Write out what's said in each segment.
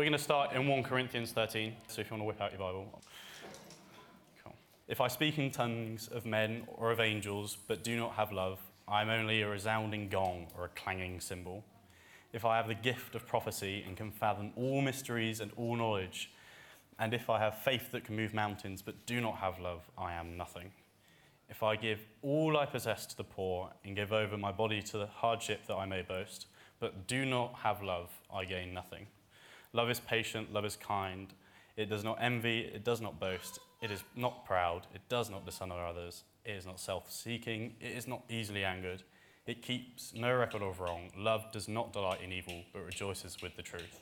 we're going to start in 1 Corinthians 13. So if you want to whip out your Bible. Cool. If I speak in tongues of men or of angels, but do not have love, I am only a resounding gong or a clanging cymbal. If I have the gift of prophecy and can fathom all mysteries and all knowledge, and if I have faith that can move mountains, but do not have love, I am nothing. If I give all I possess to the poor and give over my body to the hardship that I may boast, but do not have love, I gain nothing. Love is patient, love is kind. It does not envy, it does not boast, it is not proud, it does not dishonor others, it is not self seeking, it is not easily angered, it keeps no record of wrong. Love does not delight in evil, but rejoices with the truth.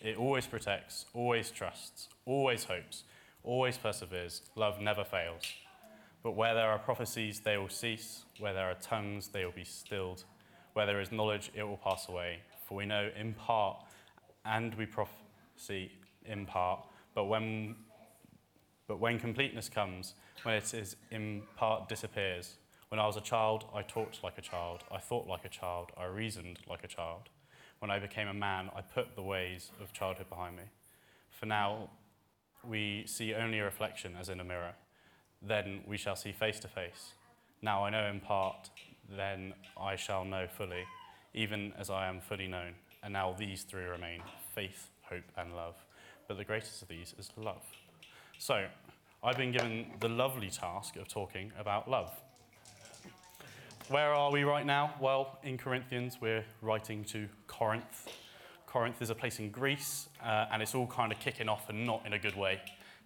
It always protects, always trusts, always hopes, always perseveres. Love never fails. But where there are prophecies, they will cease. Where there are tongues, they will be stilled. Where there is knowledge, it will pass away. For we know in part, and we prophesy in part. But when, but when completeness comes, when it is in part disappears. When I was a child, I talked like a child. I thought like a child. I reasoned like a child. When I became a man, I put the ways of childhood behind me. For now, we see only a reflection as in a mirror. Then we shall see face to face. Now I know in part, then I shall know fully, even as I am fully known. And now these three remain faith, hope, and love. But the greatest of these is love. So, I've been given the lovely task of talking about love. Where are we right now? Well, in Corinthians, we're writing to Corinth. Corinth is a place in Greece, uh, and it's all kind of kicking off and not in a good way.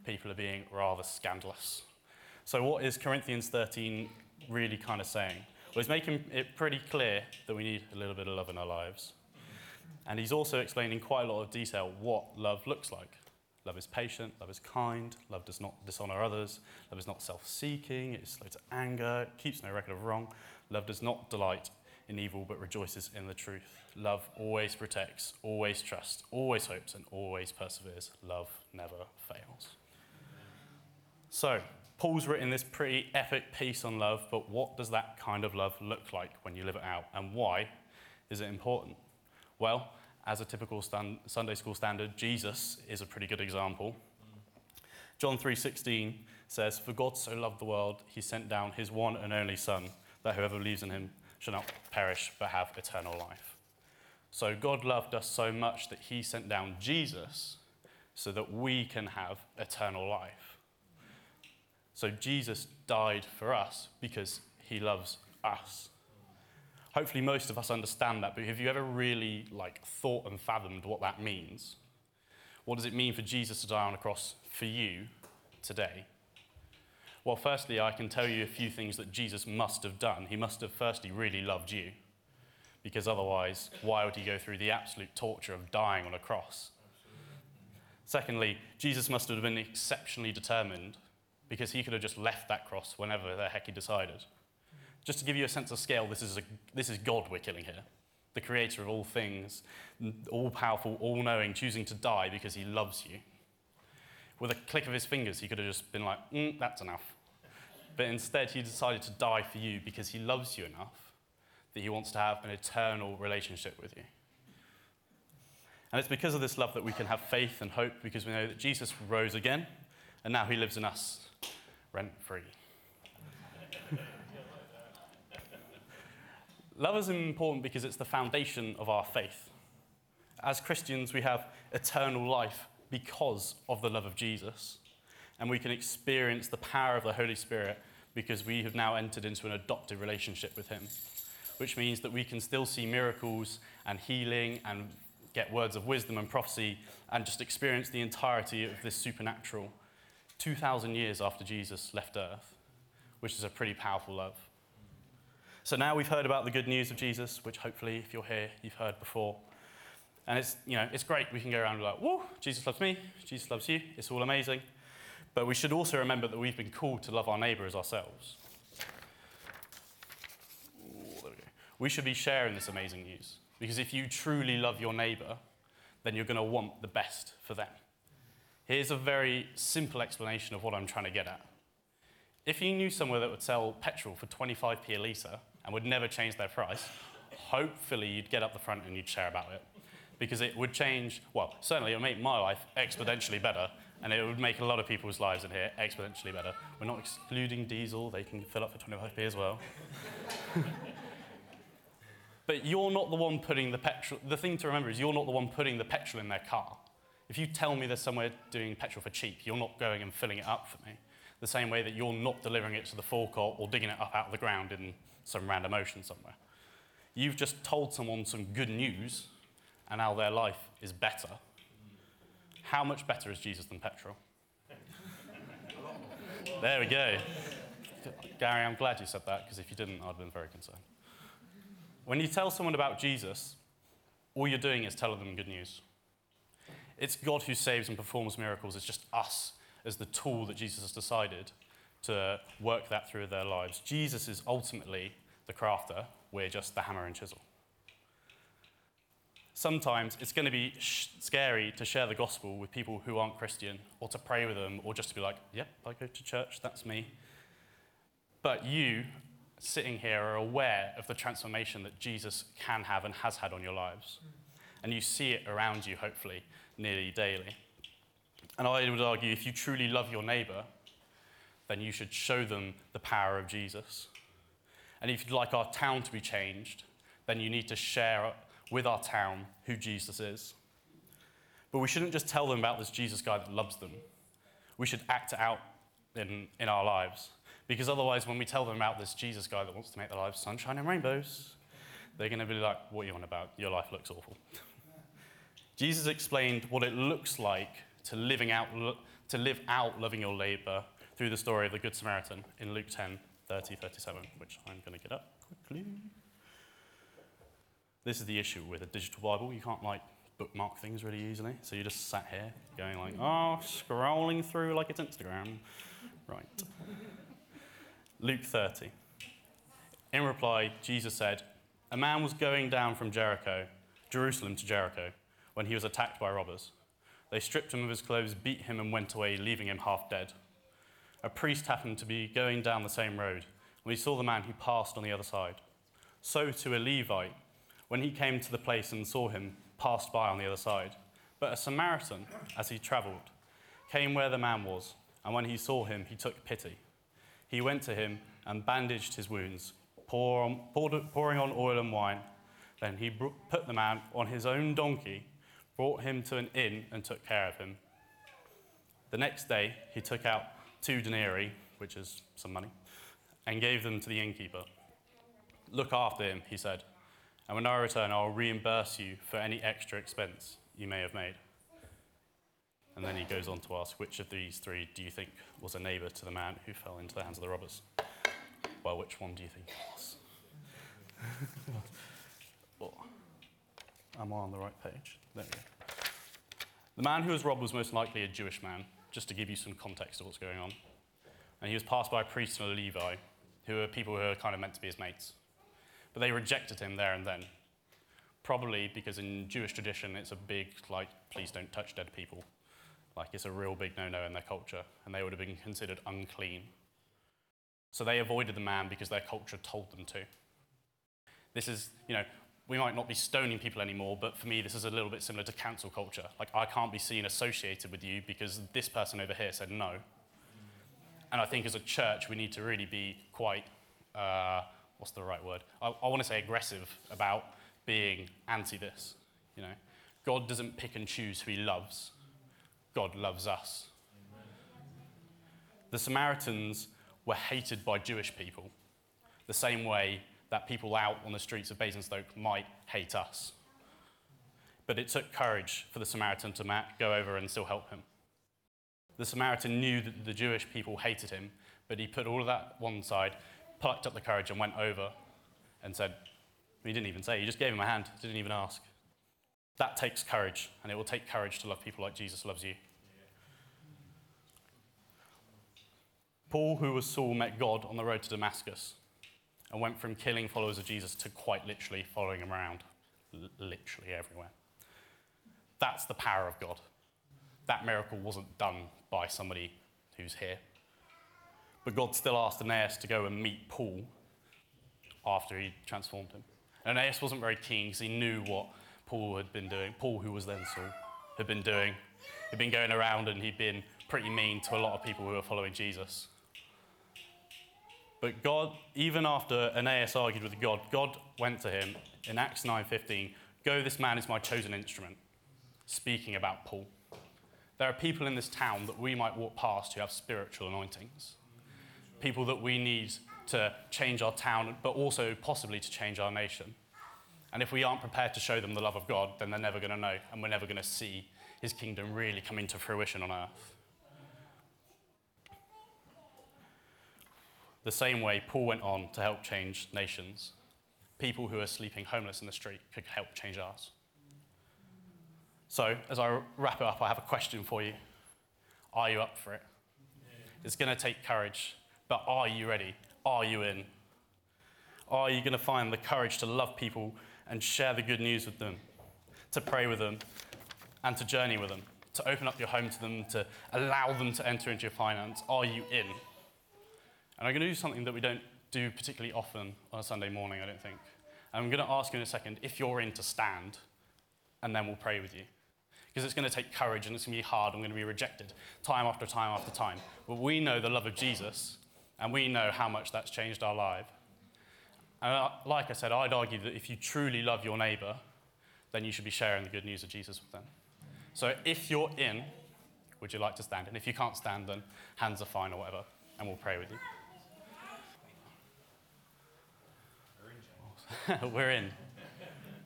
People are being rather scandalous. So, what is Corinthians 13 really kind of saying? Well, he's making it pretty clear that we need a little bit of love in our lives. And he's also explaining quite a lot of detail what love looks like. Love is patient, love is kind, love does not dishonor others, love is not self seeking, it is slow to anger, keeps no record of wrong, love does not delight in evil but rejoices in the truth. Love always protects, always trusts, always hopes, and always perseveres. Love never fails. So, Paul's written this pretty epic piece on love, but what does that kind of love look like when you live it out, and why is it important? Well, as a typical stand, Sunday school standard, Jesus is a pretty good example. John 3:16 says, "For God so loved the world, he sent down his one and only son, that whoever believes in him shall not perish but have eternal life." So God loved us so much that he sent down Jesus so that we can have eternal life. So Jesus died for us because he loves us. Hopefully most of us understand that, but have you ever really like thought and fathomed what that means? What does it mean for Jesus to die on a cross for you today? Well, firstly, I can tell you a few things that Jesus must have done. He must have firstly really loved you, because otherwise, why would he go through the absolute torture of dying on a cross? Secondly, Jesus must have been exceptionally determined because he could have just left that cross whenever the heck he decided. Just to give you a sense of scale, this is, a, this is God we're killing here, the creator of all things, all powerful, all knowing, choosing to die because he loves you. With a click of his fingers, he could have just been like, mm, that's enough. But instead, he decided to die for you because he loves you enough that he wants to have an eternal relationship with you. And it's because of this love that we can have faith and hope because we know that Jesus rose again and now he lives in us rent free. Love is important because it's the foundation of our faith. As Christians, we have eternal life because of the love of Jesus, and we can experience the power of the Holy Spirit because we have now entered into an adopted relationship with Him, which means that we can still see miracles and healing and get words of wisdom and prophecy and just experience the entirety of this supernatural 2,000 years after Jesus left earth, which is a pretty powerful love. So now we've heard about the good news of Jesus, which hopefully, if you're here, you've heard before. And it's, you know, it's great. We can go around like, whoa, Jesus loves me, Jesus loves you. It's all amazing. But we should also remember that we've been called to love our neighbour as ourselves. Ooh, we, we should be sharing this amazing news. Because if you truly love your neighbour, then you're going to want the best for them. Here's a very simple explanation of what I'm trying to get at. If you knew somewhere that would sell petrol for 25p a litre and would never change their price, hopefully you'd get up the front and you'd share about it. because it would change, well, certainly it would make my life exponentially better, and it would make a lot of people's lives in here exponentially better. We're not excluding diesel, they can fill up for 25p as well. but you're not the one putting the petrol, the thing to remember is you're not the one putting the petrol in their car. If you tell me there's somewhere doing petrol for cheap, you're not going and filling it up for me. The same way that you're not delivering it to the forecourt or digging it up out of the ground in some random ocean somewhere. You've just told someone some good news and now their life is better. How much better is Jesus than petrol? there we go. Gary, I'm glad you said that because if you didn't, I'd have been very concerned. When you tell someone about Jesus, all you're doing is telling them good news. It's God who saves and performs miracles. It's just us as the tool that Jesus has decided to work that through their lives. Jesus is ultimately the crafter, we're just the hammer and chisel. Sometimes it's going to be sh- scary to share the gospel with people who aren't Christian, or to pray with them, or just to be like, yep, I go to church, that's me. But you, sitting here, are aware of the transformation that Jesus can have and has had on your lives. And you see it around you, hopefully, nearly daily. And I would argue if you truly love your neighbor, then you should show them the power of Jesus. And if you'd like our town to be changed, then you need to share with our town who Jesus is. But we shouldn't just tell them about this Jesus guy that loves them. We should act it out in, in our lives. Because otherwise, when we tell them about this Jesus guy that wants to make their lives sunshine and rainbows, they're going to be like, What are you on about? Your life looks awful. Jesus explained what it looks like to, living out, to live out loving your labor through the story of the Good Samaritan in Luke 10 30, 37, which I'm going to get up quickly. This is the issue with a digital Bible. You can't like bookmark things really easily. So you just sat here going like, oh, scrolling through like it's Instagram. Right. Luke 30. In reply, Jesus said, A man was going down from Jericho, Jerusalem to Jericho, when he was attacked by robbers. They stripped him of his clothes, beat him, and went away, leaving him half dead. A priest happened to be going down the same road, when he saw the man, he passed on the other side. So to a Levite, when he came to the place and saw him, passed by on the other side. But a Samaritan, as he travelled, came where the man was, and when he saw him, he took pity. He went to him and bandaged his wounds, pour on, pouring on oil and wine. Then he put the man on his own donkey brought him to an inn and took care of him. The next day, he took out two denarii, which is some money, and gave them to the innkeeper. Look after him, he said, and when I return, I'll reimburse you for any extra expense you may have made. And then he goes on to ask, which of these three do you think was a neighbor to the man who fell into the hands of the robbers? Well, which one do you think it was? Am I on the right page? There we go. The man who was robbed was most likely a Jewish man, just to give you some context of what's going on. And he was passed by a priest and a Levi, who are people who are kind of meant to be his mates. But they rejected him there and then. Probably because in Jewish tradition, it's a big, like, please don't touch dead people. Like, it's a real big no no in their culture, and they would have been considered unclean. So they avoided the man because their culture told them to. This is, you know, we might not be stoning people anymore, but for me, this is a little bit similar to cancel culture. Like, I can't be seen associated with you because this person over here said no. And I think as a church, we need to really be quite, uh, what's the right word? I, I want to say aggressive about being anti this. You know, God doesn't pick and choose who he loves, God loves us. The Samaritans were hated by Jewish people the same way that people out on the streets of Basingstoke might hate us. But it took courage for the Samaritan to go over and still help him. The Samaritan knew that the Jewish people hated him, but he put all of that one side, plucked up the courage, and went over and said, he didn't even say, he just gave him a hand, didn't even ask. That takes courage, and it will take courage to love people like Jesus loves you. Paul, who was Saul, met God on the road to Damascus and went from killing followers of Jesus to quite literally following him around, L- literally everywhere. That's the power of God. That miracle wasn't done by somebody who's here. But God still asked Aeneas to go and meet Paul after he transformed him. And Aeneas wasn't very keen because he knew what Paul had been doing, Paul, who was then Saul, had been doing. He'd been going around and he'd been pretty mean to a lot of people who were following Jesus. But God, even after Aeneas argued with God, God went to him in Acts 9:15, "Go, this man is my chosen instrument," speaking about Paul. There are people in this town that we might walk past who have spiritual anointings. People that we need to change our town, but also possibly to change our nation. And if we aren't prepared to show them the love of God, then they're never going to know, and we're never going to see his kingdom really come into fruition on earth. The same way Paul went on to help change nations. People who are sleeping homeless in the street could help change ours. So, as I wrap it up, I have a question for you. Are you up for it? It's going to take courage, but are you ready? Are you in? Are you going to find the courage to love people and share the good news with them, to pray with them, and to journey with them, to open up your home to them, to allow them to enter into your finance? Are you in? And I'm going to do something that we don't do particularly often on a Sunday morning, I don't think. I'm going to ask you in a second if you're in to stand, and then we'll pray with you. Because it's going to take courage and it's going to be hard. I'm going to be rejected time after time after time. But we know the love of Jesus, and we know how much that's changed our life. And uh, like I said, I'd argue that if you truly love your neighbor, then you should be sharing the good news of Jesus with them. So if you're in, would you like to stand? And if you can't stand, then hands are fine or whatever, and we'll pray with you. We're in.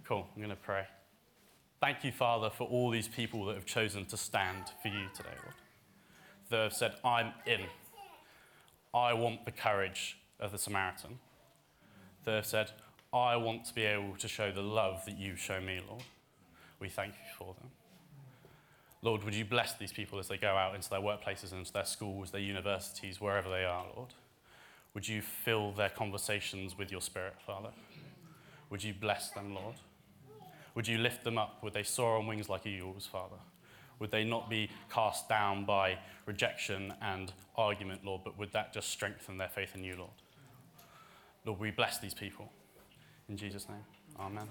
Cool. I'm going to pray. Thank you, Father, for all these people that have chosen to stand for you today, Lord. That have said, I'm in. I want the courage of the Samaritan. That have said, I want to be able to show the love that you show me, Lord. We thank you for them. Lord, would you bless these people as they go out into their workplaces, into their schools, their universities, wherever they are, Lord? Would you fill their conversations with your spirit, Father? Would you bless them, Lord? Would you lift them up? Would they soar on wings like eagles, Father? Would they not be cast down by rejection and argument, Lord, but would that just strengthen their faith in you, Lord? Lord, we bless these people. In Jesus' name, amen.